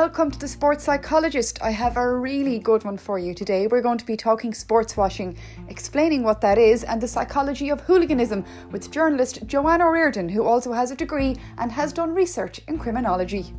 welcome to the Sports Psychologist. I have a really good one for you today. We're going to be talking sports washing, explaining what that is, and the psychology of hooliganism with journalist Joanne O'Riordan, who also has a degree and has done research in criminology.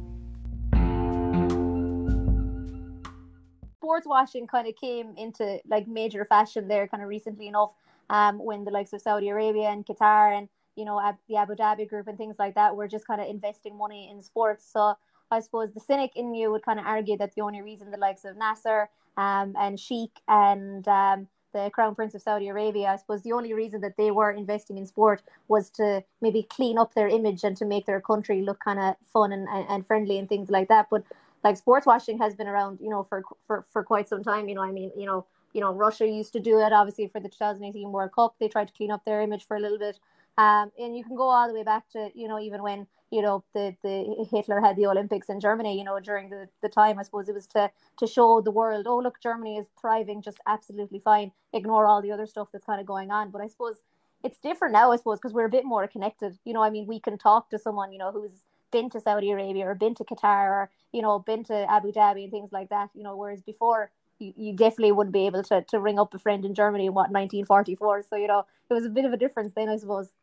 Sports washing kind of came into like major fashion there kind of recently enough um, when the likes of Saudi Arabia and Qatar and you know the Abu Dhabi group and things like that were just kind of investing money in sports. So I suppose the cynic in you would kind of argue that the only reason the likes of Nasser um, and Sheikh and um, the Crown Prince of Saudi Arabia, I suppose the only reason that they were investing in sport was to maybe clean up their image and to make their country look kind of fun and, and friendly and things like that. But like sports washing has been around, you know, for, for, for quite some time. You know, I mean, you know, you know, Russia used to do it obviously for the 2018 World Cup. They tried to clean up their image for a little bit. Um, and you can go all the way back to, you know, even when you know the the Hitler had the Olympics in Germany you know during the, the time I suppose it was to to show the world oh look Germany is thriving just absolutely fine. Ignore all the other stuff that's kind of going on. But I suppose it's different now I suppose because we're a bit more connected. You know I mean we can talk to someone you know who's been to Saudi Arabia or been to Qatar or you know been to Abu Dhabi and things like that you know whereas before you, you definitely wouldn't be able to to ring up a friend in Germany in what 1944 so you know it was a bit of a difference then I suppose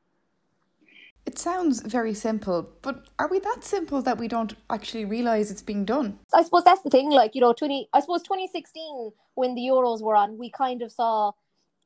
it sounds very simple, but are we that simple that we don't actually realise it's being done? I suppose that's the thing. Like, you know, 20, I suppose 2016, when the Euros were on, we kind of saw,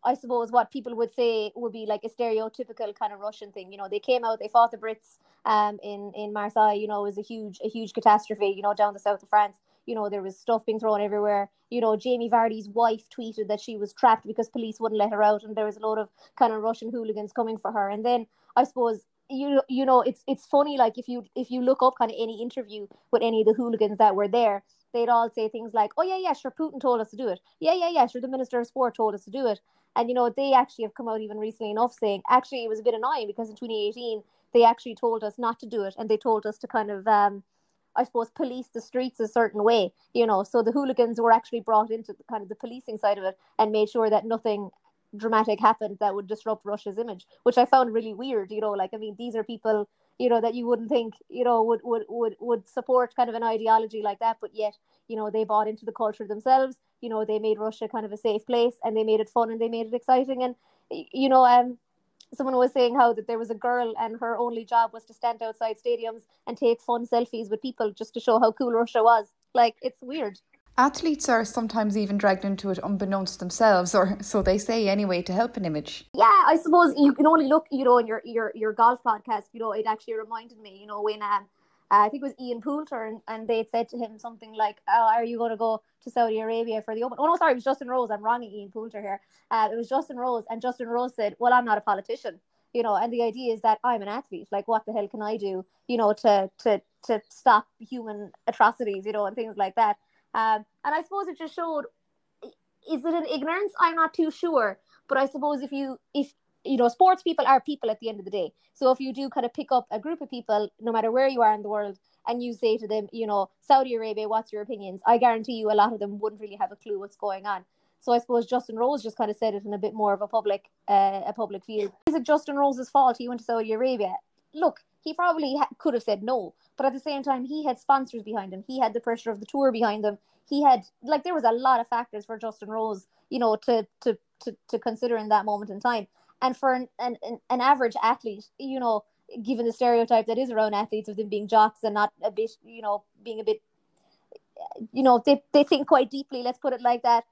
I suppose, what people would say would be like a stereotypical kind of Russian thing. You know, they came out, they fought the Brits um, in, in Marseille, you know, it was a huge, a huge catastrophe, you know, down the south of France. You know, there was stuff being thrown everywhere. You know, Jamie Vardy's wife tweeted that she was trapped because police wouldn't let her out, and there was a lot of kind of Russian hooligans coming for her. And then I suppose you you know it's it's funny like if you if you look up kind of any interview with any of the hooligans that were there they'd all say things like oh yeah yeah sure putin told us to do it yeah yeah yeah sure the minister of sport told us to do it and you know they actually have come out even recently enough saying actually it was a bit annoying because in 2018 they actually told us not to do it and they told us to kind of um I suppose police the streets a certain way, you know. So the hooligans were actually brought into the, kind of the policing side of it and made sure that nothing dramatic happened that would disrupt Russia's image, which I found really weird. You know, like I mean, these are people you know that you wouldn't think you know would would would would support kind of an ideology like that, but yet you know they bought into the culture themselves. You know, they made Russia kind of a safe place, and they made it fun and they made it exciting. And you know, um, someone was saying how that there was a girl and her only job was to stand outside stadiums and take fun selfies with people just to show how cool Russia was. Like it's weird. Athletes are sometimes even dragged into it unbeknownst themselves, or so they say anyway, to help an image. Yeah, I suppose you can only look, you know, in your your your golf podcast, you know, it actually reminded me, you know, when um, uh, I think it was Ian Poulter, and, and they said to him something like, "Oh, are you going to go to Saudi Arabia for the Open?" Oh no, sorry, it was Justin Rose. I'm wronging Ian Poulter here. Uh, it was Justin Rose, and Justin Rose said, "Well, I'm not a politician." You know, and the idea is that I'm an athlete. Like, what the hell can I do? You know, to to to stop human atrocities, you know, and things like that. Um, and I suppose it just showed is it an ignorance? I'm not too sure. But I suppose if you if you know, sports people are people at the end of the day. So if you do kind of pick up a group of people, no matter where you are in the world, and you say to them, you know, Saudi Arabia, what's your opinions? I guarantee you a lot of them wouldn't really have a clue what's going on. So I suppose Justin Rose just kind of said it in a bit more of a public uh, a public view. Is it Justin Rose's fault he went to Saudi Arabia? Look, he probably ha- could have said no, but at the same time, he had sponsors behind him. He had the pressure of the tour behind him. He had like there was a lot of factors for Justin Rose, you know, to to to, to consider in that moment in time. And for an, an an average athlete, you know, given the stereotype that is around athletes of them being jocks and not a bit, you know, being a bit, you know, they they think quite deeply. Let's put it like that.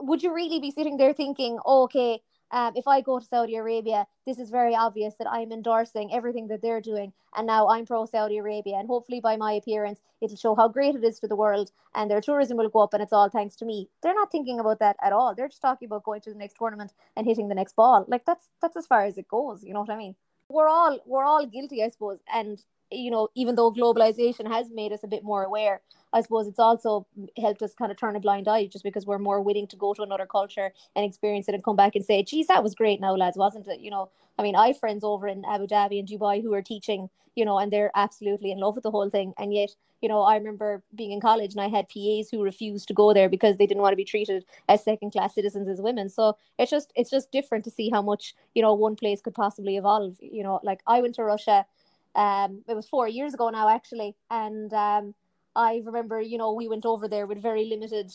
Would you really be sitting there thinking, oh, okay, um, if I go to Saudi Arabia, this is very obvious that I'm endorsing everything that they're doing. And now I'm pro Saudi Arabia. And hopefully, by my appearance, it'll show how great it is to the world and their tourism will go up. And it's all thanks to me. They're not thinking about that at all. They're just talking about going to the next tournament and hitting the next ball. Like that's that's as far as it goes. You know what I mean? We're all we're all guilty, I suppose. And you know, even though globalization has made us a bit more aware, I suppose it's also helped us kind of turn a blind eye just because we're more willing to go to another culture and experience it and come back and say, geez, that was great now, lads, wasn't it? You know, I mean, I have friends over in Abu Dhabi and Dubai who are teaching, you know, and they're absolutely in love with the whole thing. And yet, you know, I remember being in college and I had PAs who refused to go there because they didn't want to be treated as second class citizens as women. So it's just it's just different to see how much, you know, one place could possibly evolve. You know, like I went to Russia um, it was four years ago now actually, and um, I remember, you know, we went over there with very limited.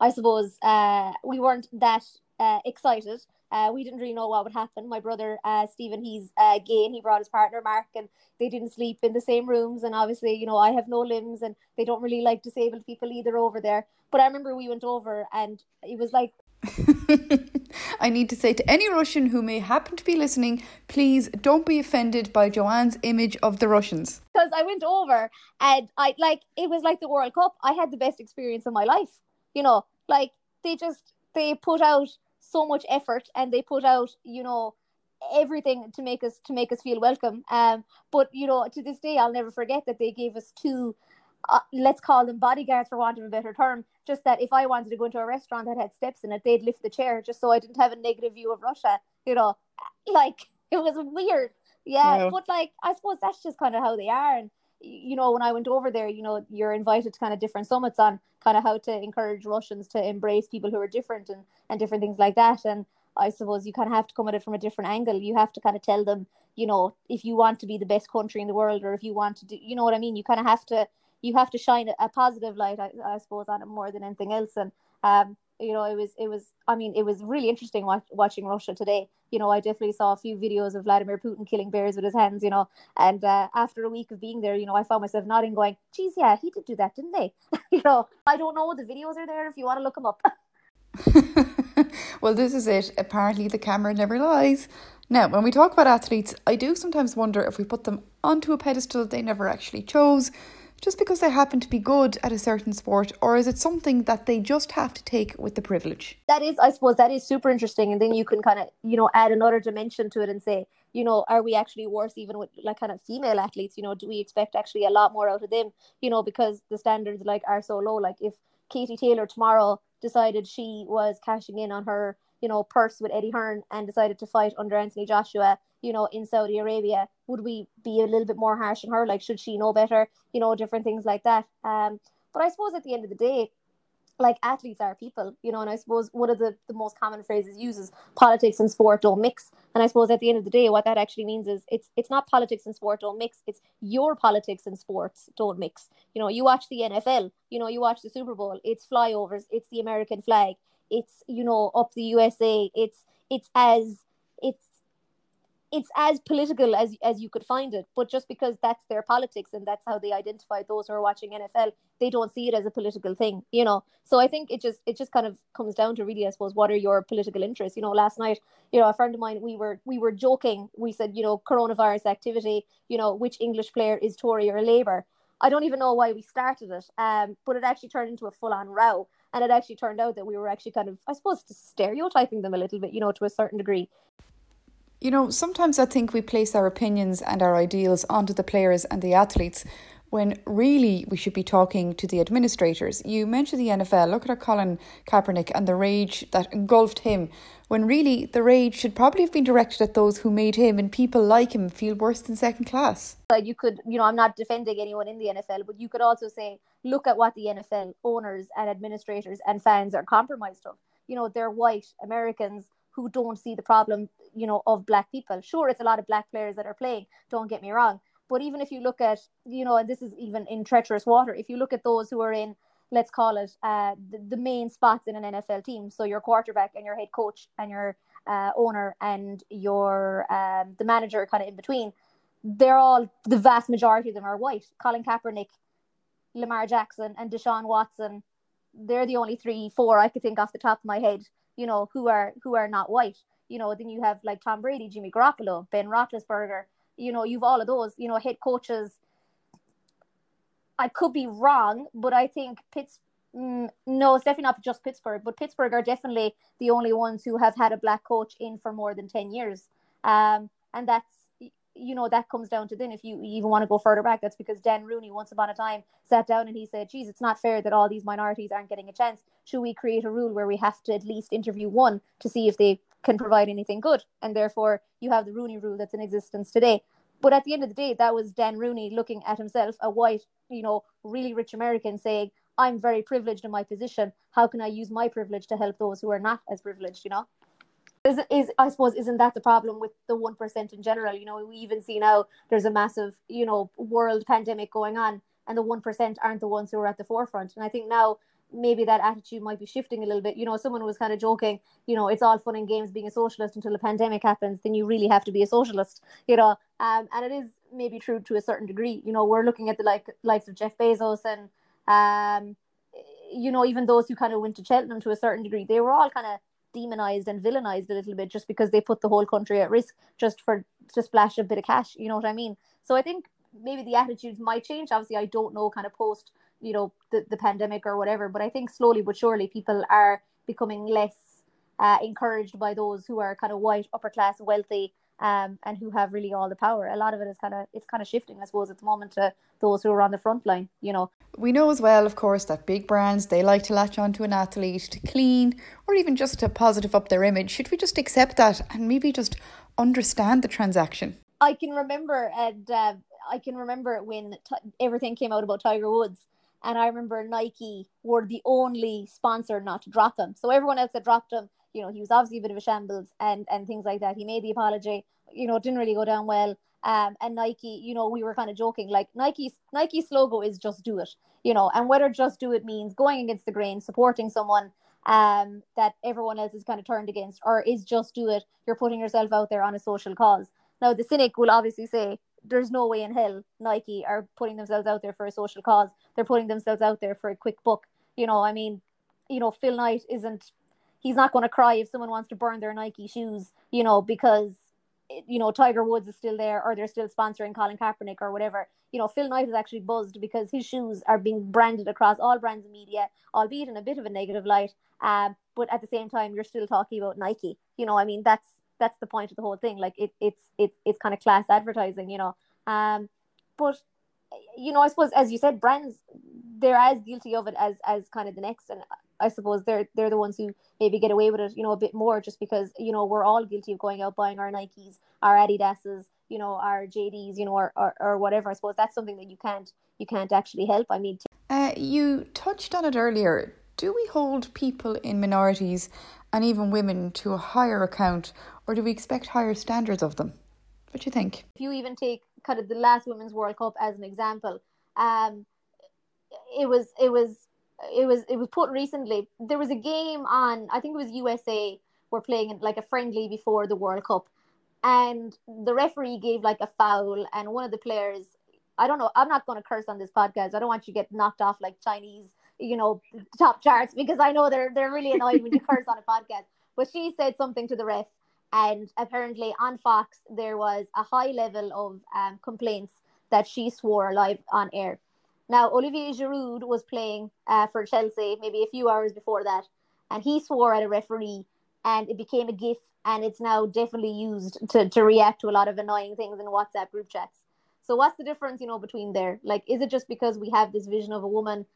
I suppose uh, we weren't that uh, excited. Uh, we didn't really know what would happen. My brother uh, Stephen, he's uh, gay, and he brought his partner Mark, and they didn't sleep in the same rooms. And obviously, you know, I have no limbs, and they don't really like disabled people either over there. But I remember we went over, and it was like I need to say to any Russian who may happen to be listening, please don't be offended by Joanne's image of the Russians. Because I went over and I like it was like the World Cup. I had the best experience of my life. You know, like they just they put out so much effort and they put out, you know, everything to make us to make us feel welcome. Um, but you know, to this day, I'll never forget that they gave us two uh, let's call them bodyguards for want of a better term. Just that if I wanted to go into a restaurant that had steps in it, they'd lift the chair just so I didn't have a negative view of Russia. You know, like it was weird. Yeah, but like I suppose that's just kind of how they are. And you know, when I went over there, you know, you're invited to kind of different summits on kind of how to encourage Russians to embrace people who are different and and different things like that. And I suppose you kind of have to come at it from a different angle. You have to kind of tell them, you know, if you want to be the best country in the world, or if you want to do, you know what I mean. You kind of have to you have to shine a, positive light, I, I, suppose, on it more than anything else. And um, you know, it was it was I mean, it was really interesting watch, watching Russia today. You know, I definitely saw a few videos of Vladimir Putin killing bears with his hands. You know, and uh, after a week of being there, you know, I found myself nodding, going, "Geez, yeah, he did do that, didn't they?" you know, I don't know. The videos are there if you want to look them up. well, this is it. Apparently, the camera never lies. Now, when we talk about athletes, I do sometimes wonder if we put them onto a pedestal they never actually chose just because they happen to be good at a certain sport, or is it something that they just have to take with the privilege? That is, I suppose, that is super interesting. And then you can kind of, you know, add another dimension to it and say, you know, are we actually worse even with like kind of female athletes? You know, do we expect actually a lot more out of them? You know, because the standards like are so low. Like if Katie Taylor tomorrow decided she was cashing in on her you know, purse with Eddie Hearn and decided to fight under Anthony Joshua, you know, in Saudi Arabia, would we be a little bit more harsh on her? Like, should she know better? You know, different things like that. Um, but I suppose at the end of the day, like athletes are people, you know, and I suppose one of the, the most common phrases uses politics and sport don't mix. And I suppose at the end of the day, what that actually means is it's it's not politics and sport don't mix, it's your politics and sports don't mix. You know, you watch the NFL, you know, you watch the Super Bowl, it's flyovers, it's the American flag, it's you know up the USA. It's it's as it's it's as political as as you could find it. But just because that's their politics and that's how they identify those who are watching NFL, they don't see it as a political thing, you know. So I think it just it just kind of comes down to really, I suppose, what are your political interests? You know, last night, you know, a friend of mine, we were we were joking. We said, you know, coronavirus activity. You know, which English player is Tory or Labour? I don't even know why we started it, um, but it actually turned into a full on row. And it actually turned out that we were actually kind of, I suppose, stereotyping them a little bit, you know, to a certain degree. You know, sometimes I think we place our opinions and our ideals onto the players and the athletes when really we should be talking to the administrators. You mentioned the NFL, look at Colin Kaepernick and the rage that engulfed him, when really the rage should probably have been directed at those who made him and people like him feel worse than second class. You could, you know, I'm not defending anyone in the NFL, but you could also say, look at what the NFL owners and administrators and fans are compromised of. You know, they're white Americans who don't see the problem, you know, of black people. Sure, it's a lot of black players that are playing, don't get me wrong but even if you look at, you know, and this is even in treacherous water, if you look at those who are in, let's call it, uh, the, the main spots in an NFL team, so your quarterback and your head coach and your uh, owner and your um, the manager kind of in between, they're all the vast majority of them are white. Colin Kaepernick, Lamar Jackson, and Deshaun Watson, they're the only three, four I could think off the top of my head, you know, who are who are not white. You know, then you have like Tom Brady, Jimmy Garoppolo, Ben Roethlisberger, you know, you've all of those, you know, head coaches. I could be wrong, but I think Pitts. Mm, no, it's definitely not just Pittsburgh, but Pittsburgh are definitely the only ones who have had a black coach in for more than ten years. Um, and that's you know that comes down to then if you even want to go further back that's because dan rooney once upon a time sat down and he said geez it's not fair that all these minorities aren't getting a chance should we create a rule where we have to at least interview one to see if they can provide anything good and therefore you have the rooney rule that's in existence today but at the end of the day that was dan rooney looking at himself a white you know really rich american saying i'm very privileged in my position how can i use my privilege to help those who are not as privileged you know is, is I suppose isn't that the problem with the one percent in general? You know, we even see now there's a massive you know world pandemic going on, and the 1% aren't the ones who are at the forefront. And I think now maybe that attitude might be shifting a little bit. You know, someone was kind of joking, you know, it's all fun and games being a socialist until a pandemic happens, then you really have to be a socialist, you know. Um, and it is maybe true to a certain degree. You know, we're looking at the like likes of Jeff Bezos and um, you know, even those who kind of went to Cheltenham to a certain degree, they were all kind of demonized and villainized a little bit just because they put the whole country at risk just for to splash a bit of cash. You know what I mean? So I think maybe the attitudes might change. Obviously, I don't know kind of post you know the, the pandemic or whatever but i think slowly but surely people are becoming less uh, encouraged by those who are kind of white upper class wealthy um, and who have really all the power. A lot of it is kind of it's kind of shifting i suppose at the moment to those who are on the front line you know. We know as well of course that big brands they like to latch onto an athlete to clean or even just to positive up their image. Should we just accept that and maybe just understand the transaction? I can remember and uh, i can remember when t- everything came out about tiger woods and I remember Nike were the only sponsor not to drop him. So everyone else had dropped him. You know, he was obviously a bit of a shambles and and things like that. He made the apology. You know, it didn't really go down well. Um, and Nike, you know, we were kind of joking like Nike's Nike's logo is just do it. You know, and whether just do it means going against the grain, supporting someone um that everyone else is kind of turned against, or is just do it. You're putting yourself out there on a social cause. Now the cynic will obviously say, there's no way in hell Nike are putting themselves out there for a social cause. They're putting themselves out there for a quick book. You know, I mean, you know, Phil Knight isn't. He's not going to cry if someone wants to burn their Nike shoes. You know, because you know Tiger Woods is still there, or they're still sponsoring Colin Kaepernick or whatever. You know, Phil Knight is actually buzzed because his shoes are being branded across all brands of media, albeit in a bit of a negative light. Um, but at the same time, you're still talking about Nike. You know, I mean, that's that's the point of the whole thing. Like it, it's it, it's kind of class advertising, you know. Um, but you know, I suppose as you said, brands they're as guilty of it as as kind of the next, and I suppose they're they're the ones who maybe get away with it, you know, a bit more, just because you know we're all guilty of going out buying our Nikes, our Adidas's, you know, our JDs, you know, or, or, or whatever. I suppose that's something that you can't you can't actually help. I mean, uh, you touched on it earlier. Do we hold people in minorities and even women to a higher account, or do we expect higher standards of them? What do you think? If you even take kind of the last Women's World Cup as an example, um, it was it was it was it was put recently. There was a game on, I think it was USA were playing like a friendly before the World Cup, and the referee gave like a foul, and one of the players. I don't know. I'm not going to curse on this podcast. I don't want you to get knocked off like Chinese you know top charts because I know they're they're really annoyed when you curse on a podcast. But she said something to the ref, and apparently on Fox there was a high level of um, complaints that she swore live on air. Now Olivier Giroud was playing uh, for Chelsea maybe a few hours before that, and he swore at a referee, and it became a gif, and it's now definitely used to to react to a lot of annoying things in WhatsApp group chats. So what's the difference, you know, between there? Like, is it just because we have this vision of a woman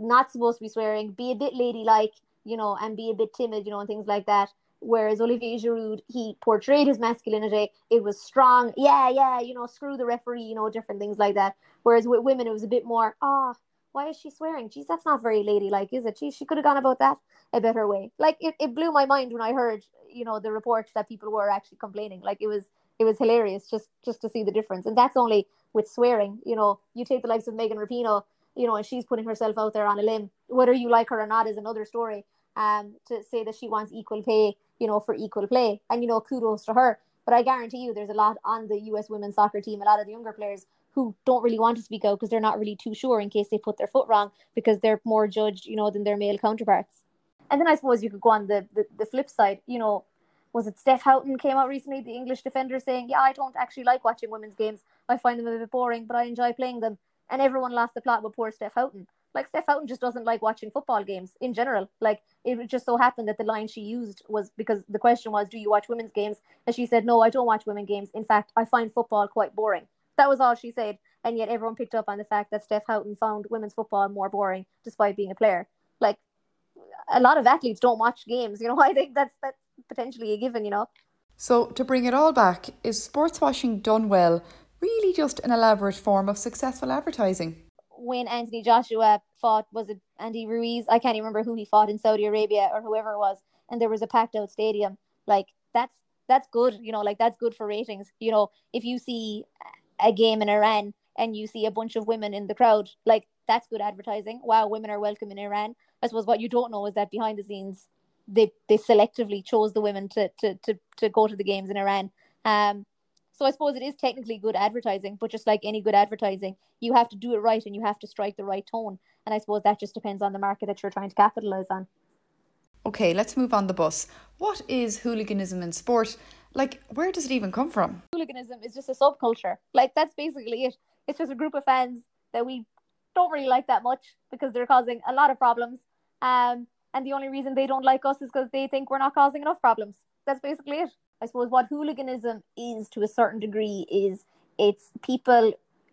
not supposed to be swearing, be a bit ladylike, you know, and be a bit timid, you know, and things like that. Whereas Olivier Giroud, he portrayed his masculinity. It was strong. Yeah, yeah, you know, screw the referee, you know, different things like that. Whereas with women, it was a bit more, ah, oh, why is she swearing? Geez, that's not very ladylike, is it? Geez, she could have gone about that a better way. Like it, it blew my mind when I heard, you know, the reports that people were actually complaining. Like it was it was hilarious just just to see the difference. And that's only with swearing. You know, you take the likes of Megan Rapinoe you know, and she's putting herself out there on a limb. Whether you like her or not is another story. Um, to say that she wants equal pay, you know, for equal play, and you know, kudos to her. But I guarantee you, there's a lot on the U.S. women's soccer team, a lot of the younger players who don't really want to speak out because they're not really too sure in case they put their foot wrong because they're more judged, you know, than their male counterparts. And then I suppose you could go on the, the, the flip side, you know, was it Steph Houghton came out recently, the English defender, saying, Yeah, I don't actually like watching women's games. I find them a bit boring, but I enjoy playing them and everyone lost the plot with poor Steph Houghton. Like Steph Houghton just doesn't like watching football games in general. Like it just so happened that the line she used was because the question was, "Do you watch women's games?" And she said, "No, I don't watch women's games. In fact, I find football quite boring." That was all she said, and yet everyone picked up on the fact that Steph Houghton found women's football more boring despite being a player. Like a lot of athletes don't watch games. You know, I think that's that's potentially a given. You know. So to bring it all back, is sports washing done well? Really just an elaborate form of successful advertising. When Anthony Joshua fought, was it Andy Ruiz? I can't even remember who he fought in Saudi Arabia or whoever it was, and there was a packed out stadium. Like that's that's good, you know, like that's good for ratings. You know, if you see a game in Iran and you see a bunch of women in the crowd, like that's good advertising. Wow, women are welcome in Iran. I suppose what you don't know is that behind the scenes, they they selectively chose the women to to to, to go to the games in Iran. Um, so I suppose it is technically good advertising, but just like any good advertising, you have to do it right and you have to strike the right tone. And I suppose that just depends on the market that you're trying to capitalize on. Okay, let's move on the bus. What is hooliganism in sport? Like, where does it even come from? Hooliganism is just a subculture. Like, that's basically it. It's just a group of fans that we don't really like that much because they're causing a lot of problems. Um, and the only reason they don't like us is because they think we're not causing enough problems. That's basically it. I suppose what hooliganism is to a certain degree is it's people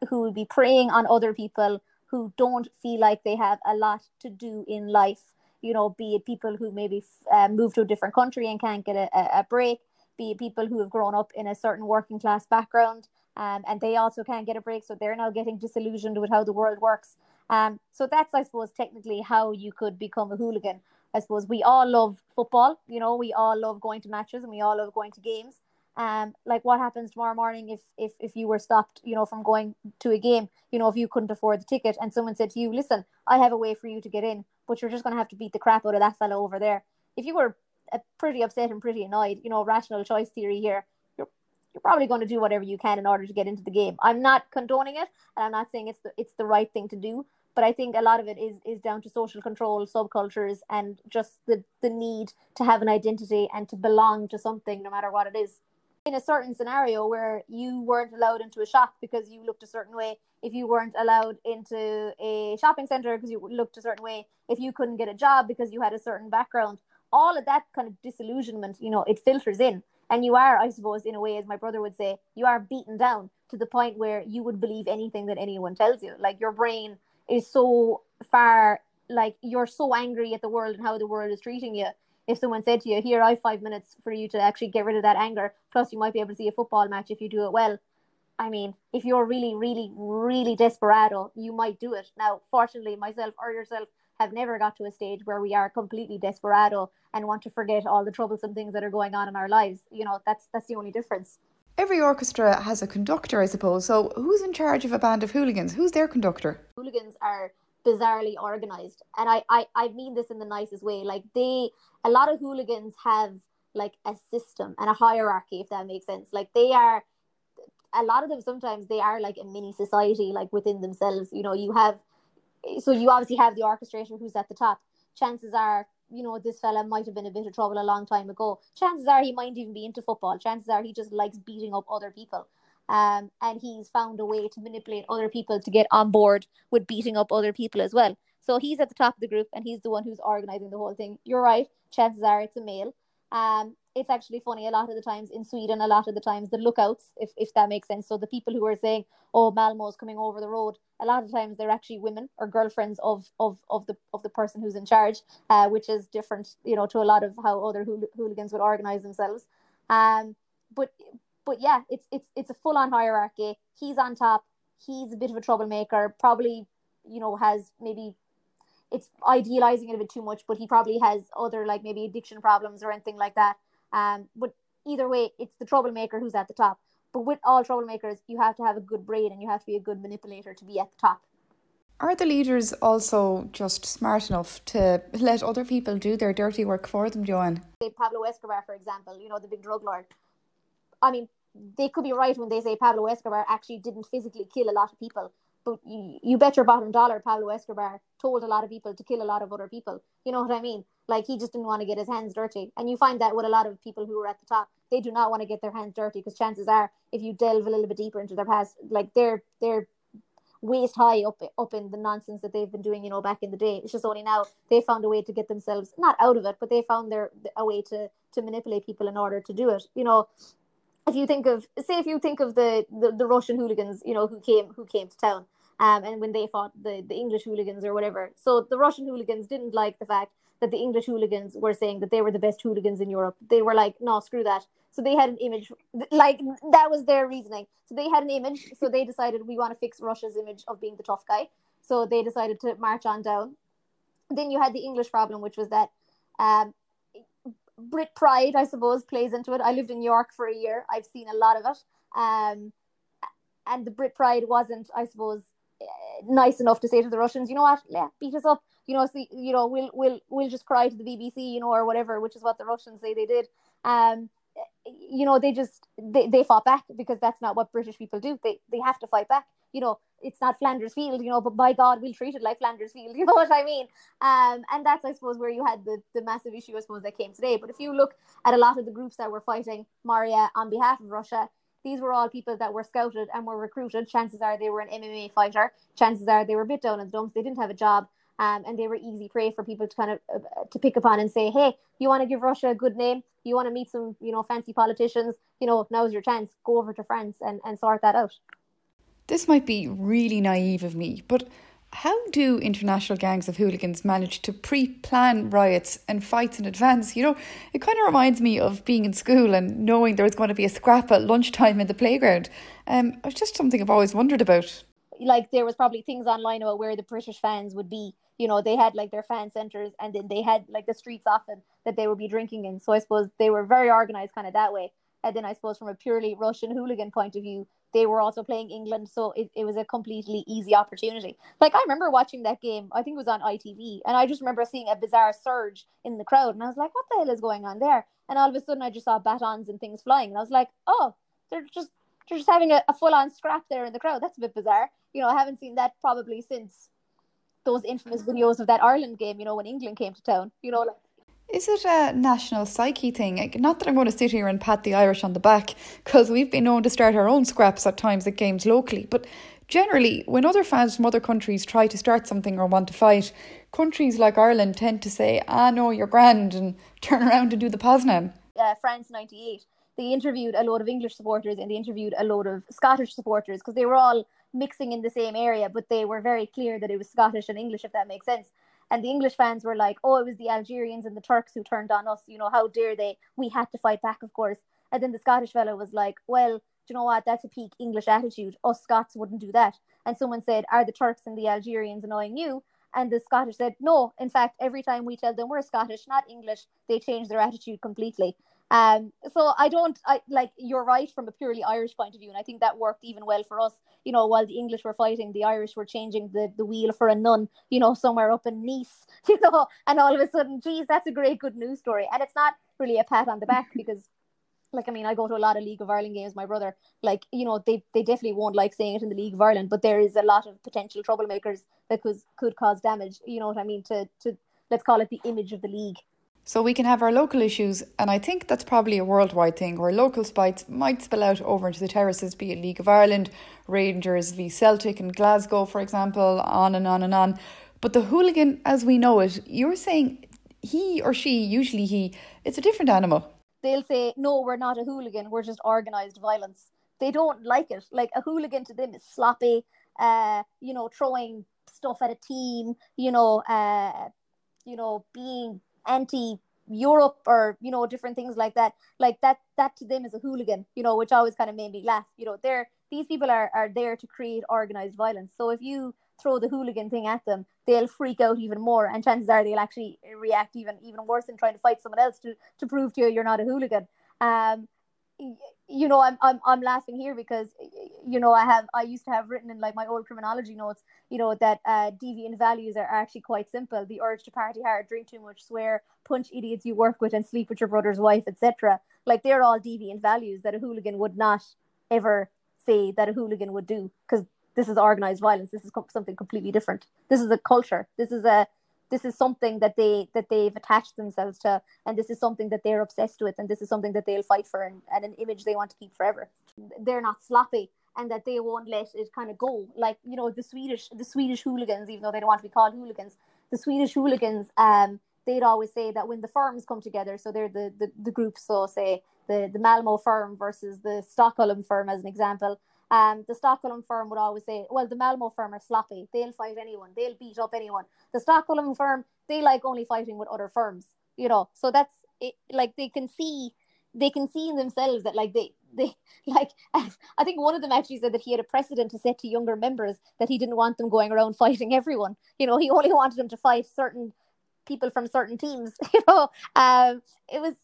who will be preying on other people who don't feel like they have a lot to do in life. You know, be it people who maybe uh, move to a different country and can't get a, a break, be it people who have grown up in a certain working class background um, and they also can't get a break. So they're now getting disillusioned with how the world works. Um, so that's, I suppose, technically how you could become a hooligan. I suppose we all love football, you know, we all love going to matches and we all love going to games. Um, like what happens tomorrow morning if if if you were stopped, you know, from going to a game, you know, if you couldn't afford the ticket and someone said to you, listen, I have a way for you to get in, but you're just gonna have to beat the crap out of that fellow over there. If you were uh, pretty upset and pretty annoyed, you know, rational choice theory here, you're you're probably going to do whatever you can in order to get into the game. I'm not condoning it, and I'm not saying it's the it's the right thing to do, but I think a lot of it is is down to social control, subcultures, and just the the need to have an identity and to belong to something, no matter what it is. In a certain scenario where you weren't allowed into a shop because you looked a certain way, if you weren't allowed into a shopping center because you looked a certain way, if you couldn't get a job because you had a certain background, all of that kind of disillusionment, you know, it filters in. And you are, I suppose, in a way, as my brother would say, you are beaten down to the point where you would believe anything that anyone tells you. Like your brain is so far like you're so angry at the world and how the world is treating you. If someone said to you here i have five minutes for you to actually get rid of that anger plus you might be able to see a football match if you do it well. I mean if you're really really really desperado you might do it. Now fortunately myself or yourself have never got to a stage where we are completely desperado and want to forget all the troublesome things that are going on in our lives. You know that's that's the only difference Every orchestra has a conductor, I suppose. So, who's in charge of a band of hooligans? Who's their conductor? Hooligans are bizarrely organized, and I, I, I mean this in the nicest way. Like they, a lot of hooligans have like a system and a hierarchy, if that makes sense. Like they are, a lot of them sometimes they are like a mini society, like within themselves. You know, you have, so you obviously have the orchestration who's at the top. Chances are you know, this fella might have been a bit of trouble a long time ago. Chances are he might even be into football. Chances are he just likes beating up other people. Um, and he's found a way to manipulate other people to get on board with beating up other people as well. So he's at the top of the group and he's the one who's organizing the whole thing. You're right. Chances are it's a male. Um, it's actually funny a lot of the times in Sweden, a lot of the times the lookouts, if, if that makes sense. So the people who are saying, oh, Malmo's coming over the road, a lot of times they're actually women or girlfriends of of, of the of the person who's in charge, uh, which is different, you know, to a lot of how other hool- hooligans would organize themselves. Um, but but yeah, it's it's it's a full on hierarchy. He's on top. He's a bit of a troublemaker. Probably, you know, has maybe it's idealizing it a bit too much, but he probably has other like maybe addiction problems or anything like that. Um, but either way, it's the troublemaker who's at the top. But with all troublemakers, you have to have a good brain and you have to be a good manipulator to be at the top. Are the leaders also just smart enough to let other people do their dirty work for them, Joanne? Say Pablo Escobar, for example, you know, the big drug lord. I mean, they could be right when they say Pablo Escobar actually didn't physically kill a lot of people, but you, you bet your bottom dollar Pablo Escobar told a lot of people to kill a lot of other people. You know what I mean? Like he just didn't want to get his hands dirty. And you find that with a lot of people who are at the top, they do not want to get their hands dirty because chances are, if you delve a little bit deeper into their past, like they're they're waist high up up in the nonsense that they've been doing, you know, back in the day. It's just only now they found a way to get themselves not out of it, but they found their a way to to manipulate people in order to do it. You know, if you think of say if you think of the the, the Russian hooligans, you know, who came who came to town um, and when they fought the, the English hooligans or whatever. So the Russian hooligans didn't like the fact that the English hooligans were saying that they were the best hooligans in Europe. They were like, no, screw that. So they had an image, like that was their reasoning. So they had an image. So they decided we want to fix Russia's image of being the tough guy. So they decided to march on down. Then you had the English problem, which was that um, Brit pride, I suppose, plays into it. I lived in York for a year. I've seen a lot of it. Um, and the Brit Pride wasn't, I suppose, eh, nice enough to say to the Russians, you know what, yeah, beat us up. You know, see, you know, we'll we'll we'll just cry to the BBC, you know, or whatever, which is what the Russians say they did. Um, you know, they just they, they fought back because that's not what British people do. They they have to fight back. You know, it's not Flanders Field, you know, but by God, we'll treat it like Flanders Field. You know what I mean? Um, and that's I suppose where you had the the massive issue, I suppose, that came today. But if you look at a lot of the groups that were fighting Maria on behalf of Russia, these were all people that were scouted and were recruited. Chances are they were an MMA fighter. Chances are they were bit down in the dumps. They didn't have a job. Um, and they were easy prey for people to kind of uh, to pick upon and say, "Hey, you want to give Russia a good name? You want to meet some, you know, fancy politicians? You know, now's your chance. Go over to France and, and sort that out." This might be really naive of me, but how do international gangs of hooligans manage to pre plan riots and fights in advance? You know, it kind of reminds me of being in school and knowing there was going to be a scrap at lunchtime in the playground. Um, it's just something I've always wondered about. Like, there was probably things online about where the British fans would be. You know, they had like their fan centres and then they had like the streets often that they would be drinking in. So I suppose they were very organised kind of that way. And then I suppose from a purely Russian hooligan point of view, they were also playing England, so it, it was a completely easy opportunity. Like I remember watching that game, I think it was on ITV, and I just remember seeing a bizarre surge in the crowd, and I was like, "What the hell is going on there?" And all of a sudden, I just saw batons and things flying, and I was like, "Oh, they're just they're just having a, a full on scrap there in the crowd. That's a bit bizarre." You know, I haven't seen that probably since those infamous videos of that Ireland game. You know, when England came to town. You know, like is it a national psyche thing? Like, Not that I'm going to sit here and pat the Irish on the back, because we've been known to start our own scraps at times at games locally. But generally, when other fans from other countries try to start something or want to fight, countries like Ireland tend to say, ah, no, you're grand, and turn around and do the Poznan. Uh, France 98, they interviewed a load of English supporters and they interviewed a load of Scottish supporters because they were all mixing in the same area, but they were very clear that it was Scottish and English, if that makes sense. And the English fans were like, oh, it was the Algerians and the Turks who turned on us. You know, how dare they? We had to fight back, of course. And then the Scottish fellow was like, well, do you know what? That's a peak English attitude. Us Scots wouldn't do that. And someone said, are the Turks and the Algerians annoying you? And the Scottish said, no. In fact, every time we tell them we're Scottish, not English, they change their attitude completely. Um, so I don't I like you're right from a purely Irish point of view, and I think that worked even well for us. You know, while the English were fighting, the Irish were changing the, the wheel for a nun, you know, somewhere up in Nice, you know, and all of a sudden, geez, that's a great good news story. And it's not really a pat on the back because like I mean, I go to a lot of League of Ireland games. My brother, like you know, they they definitely won't like saying it in the League of Ireland, but there is a lot of potential troublemakers that could could cause damage. You know what I mean? To to let's call it the image of the league. So we can have our local issues, and I think that's probably a worldwide thing where local spites might spill out over into the terraces, be it League of Ireland, Rangers v Celtic and Glasgow, for example, on and on and on. But the hooligan, as we know it, you're saying he or she, usually he, it's a different animal. They'll say, no, we're not a hooligan, we're just organised violence. They don't like it. Like a hooligan to them is sloppy, uh, you know, throwing stuff at a team, you know, uh, you know, being anti Europe or you know different things like that. Like that that to them is a hooligan, you know, which always kind of made me laugh. You know, they're these people are are there to create organized violence. So if you throw the hooligan thing at them, they'll freak out even more, and chances are they'll actually react even even worse than trying to fight someone else to to prove to you you're not a hooligan. Um, you know, I'm I'm I'm laughing here because you know I have I used to have written in like my old criminology notes, you know, that uh, deviant values are actually quite simple. The urge to party hard, drink too much, swear, punch idiots you work with, and sleep with your brother's wife, etc. Like they're all deviant values that a hooligan would not ever say that a hooligan would do because this is organized violence. This is something completely different. This is a culture. This is a this is something that they that they've attached themselves to and this is something that they're obsessed with and this is something that they'll fight for and, and an image they want to keep forever. They're not sloppy and that they won't let it kind of go. Like you know the swedish the swedish hooligans even though they don't want to be called hooligans the swedish hooligans um they'd always say that when the firms come together so they're the the, the groups so say the the malmo firm versus the stockholm firm as an example um, the Stockholm firm would always say, well, the Malmo firm are sloppy. They'll fight anyone. They'll beat up anyone. The Stockholm firm, they like only fighting with other firms, you know. So that's it. Like they can see, they can see in themselves that like they, they like. I think one of them actually said that he had a precedent to set to younger members that he didn't want them going around fighting everyone. You know, he only wanted them to fight certain people from certain teams. You know, um, it was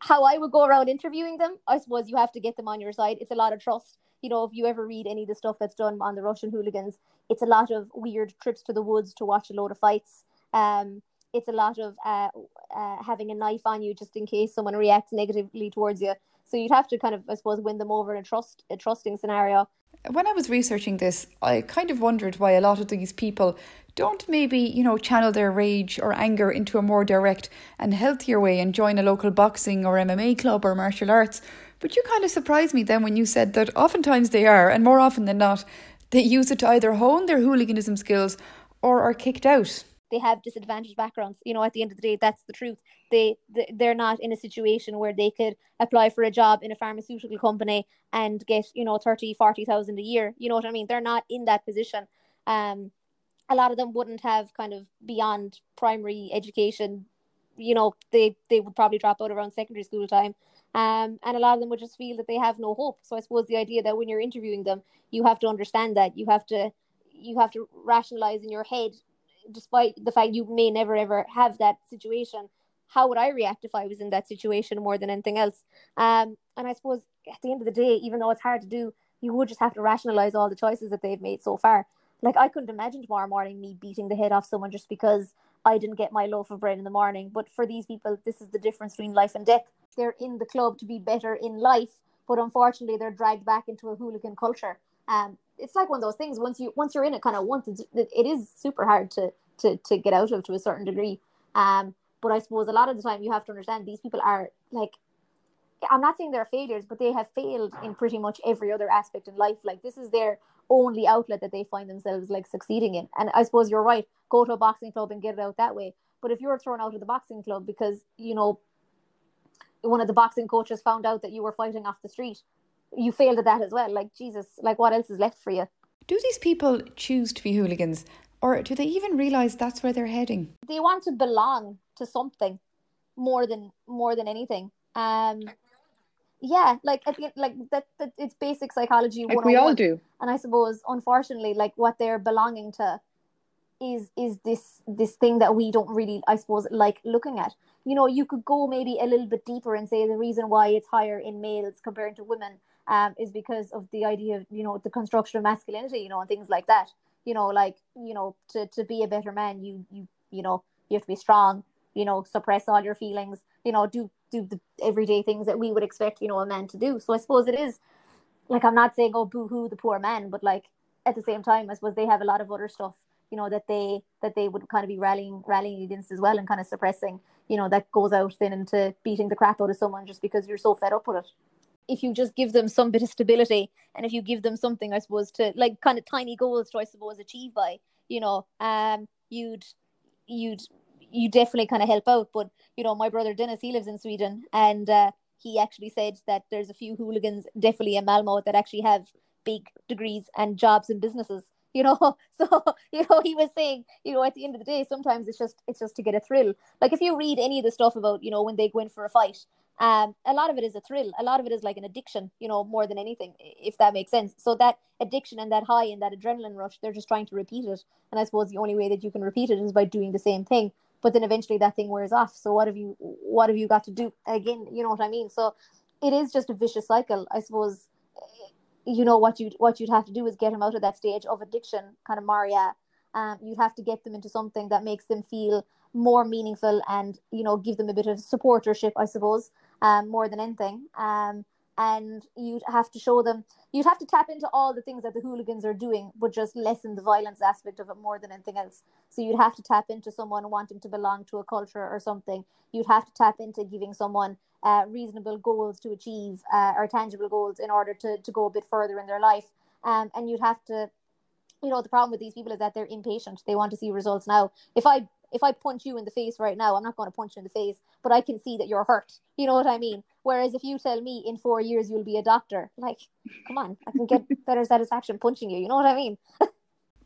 how I would go around interviewing them, I suppose you have to get them on your side. It's a lot of trust. You know, if you ever read any of the stuff that's done on the Russian hooligans, it's a lot of weird trips to the woods to watch a load of fights. Um, it's a lot of uh, uh, having a knife on you just in case someone reacts negatively towards you. So you'd have to kind of, I suppose, win them over in a trust, a trusting scenario. When I was researching this, I kind of wondered why a lot of these people don't maybe, you know, channel their rage or anger into a more direct and healthier way and join a local boxing or MMA club or martial arts. But you kind of surprised me then when you said that oftentimes they are, and more often than not, they use it to either hone their hooliganism skills or are kicked out. They have disadvantaged backgrounds. You know at the end of the day that's the truth. They they they're not in a situation where they could apply for a job in a pharmaceutical company and get you know 30 40,000 a year. You know what i mean? They're not in that position. Um a lot of them wouldn't have kind of beyond primary education you know they they would probably drop out around secondary school time. Um, and a lot of them would just feel that they have no hope. So i suppose the idea that when you're interviewing them you have to understand that. You have to you have to rationalize in your head despite the fact you may never ever have that situation how would i react if i was in that situation more than anything else? Um and i suppose at the end of the day even though it's hard to do you would just have to rationalize all the choices that they've made so far like i couldn't imagine tomorrow morning me beating the head off someone just because i didn't get my loaf of bread in the morning. But for these people this is the difference between life and death. They're in the club to be better in life but unfortunately they're dragged back into a hooligan culture. Um it's like one of those things once you once you're in it kind of once it's, it is super hard to to to get out of to a certain degree. Um but i suppose a lot of the time you have to understand these people are like i'm not saying they're failures but they have failed in pretty much every other aspect in life. Like this is their only outlet that they find themselves like succeeding in and i suppose you're right go to a boxing club and get it out that way but if you're thrown out of the boxing club because you know one of the boxing coaches found out that you were fighting off the street you failed at that as well. Like Jesus, like what else is left for you? Do these people choose to be hooligans, or do they even realize that's where they're heading? They want to belong to something more than more than anything. Um, yeah, like at the, like that, that it's basic psychology. Like we all oh do. And I suppose, unfortunately, like what they're belonging to is is this this thing that we don't really, I suppose, like looking at. You know, you could go maybe a little bit deeper and say the reason why it's higher in males compared to women um, is because of the idea of you know the construction of masculinity, you know, and things like that. You know, like you know, to to be a better man, you you you know, you have to be strong. You know, suppress all your feelings. You know, do do the everyday things that we would expect you know a man to do. So I suppose it is like I'm not saying oh boo hoo the poor man, but like at the same time, I suppose they have a lot of other stuff you know that they that they would kind of be rallying rallying against as well and kind of suppressing you know that goes out then into beating the crap out of someone just because you're so fed up with it if you just give them some bit of stability and if you give them something i suppose to like kind of tiny goals to i suppose achieve by you know um you'd you'd you definitely kind of help out but you know my brother dennis he lives in sweden and uh, he actually said that there's a few hooligans definitely in malmo that actually have big degrees and jobs and businesses you know so you know he was saying you know at the end of the day sometimes it's just it's just to get a thrill like if you read any of the stuff about you know when they go in for a fight um, a lot of it is a thrill. A lot of it is like an addiction, you know, more than anything, if that makes sense. So that addiction and that high and that adrenaline rush, they're just trying to repeat it. And I suppose the only way that you can repeat it is by doing the same thing. But then eventually that thing wears off. So what have you what have you got to do again? You know what I mean? So it is just a vicious cycle. I suppose you know what you what you'd have to do is get them out of that stage of addiction, kind of Maria. Um, you'd have to get them into something that makes them feel more meaningful and you know give them a bit of supportership i suppose um, more than anything um, and you'd have to show them you'd have to tap into all the things that the hooligans are doing but just lessen the violence aspect of it more than anything else. So you'd have to tap into someone wanting to belong to a culture or something. You'd have to tap into giving someone uh, reasonable goals to achieve uh, or tangible goals in order to, to go a bit further in their life. Um, and you'd have to you know the problem with these people is that they're impatient. They want to see results. Now if i if I punch you in the face right now, I'm not going to punch you in the face, but I can see that you're hurt. You know what I mean? Whereas if you tell me in four years you'll be a doctor, like, come on, I can get better satisfaction punching you. You know what I mean?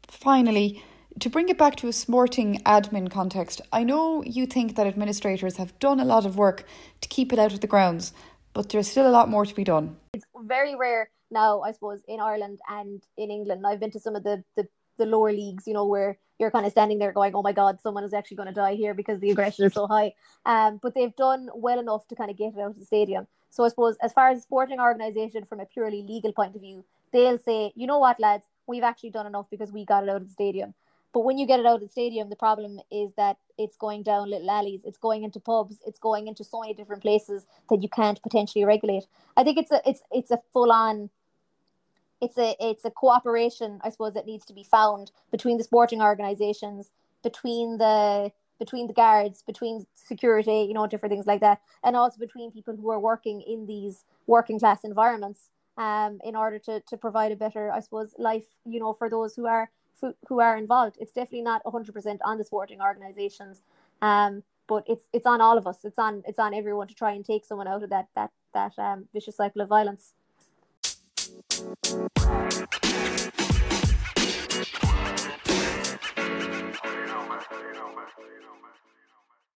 Finally, to bring it back to a sporting admin context, I know you think that administrators have done a lot of work to keep it out of the grounds, but there's still a lot more to be done. It's very rare now, I suppose, in Ireland and in England. I've been to some of the, the the lower leagues, you know, where you're kind of standing there going, "Oh my God, someone is actually going to die here because the aggression is so high." Um, but they've done well enough to kind of get it out of the stadium. So I suppose, as far as sporting organisation from a purely legal point of view, they'll say, "You know what, lads, we've actually done enough because we got it out of the stadium." But when you get it out of the stadium, the problem is that it's going down little alleys, it's going into pubs, it's going into so many different places that you can't potentially regulate. I think it's a it's it's a full on it's a it's a cooperation, I suppose, that needs to be found between the sporting organisations, between the between the guards, between security, you know, different things like that, and also between people who are working in these working class environments, um, in order to to provide a better, I suppose, life, you know, for those who are who are involved. It's definitely not 100% on the sporting organisations, um, but it's it's on all of us. It's on it's on everyone to try and take someone out of that that that um, vicious cycle of violence. Thank you.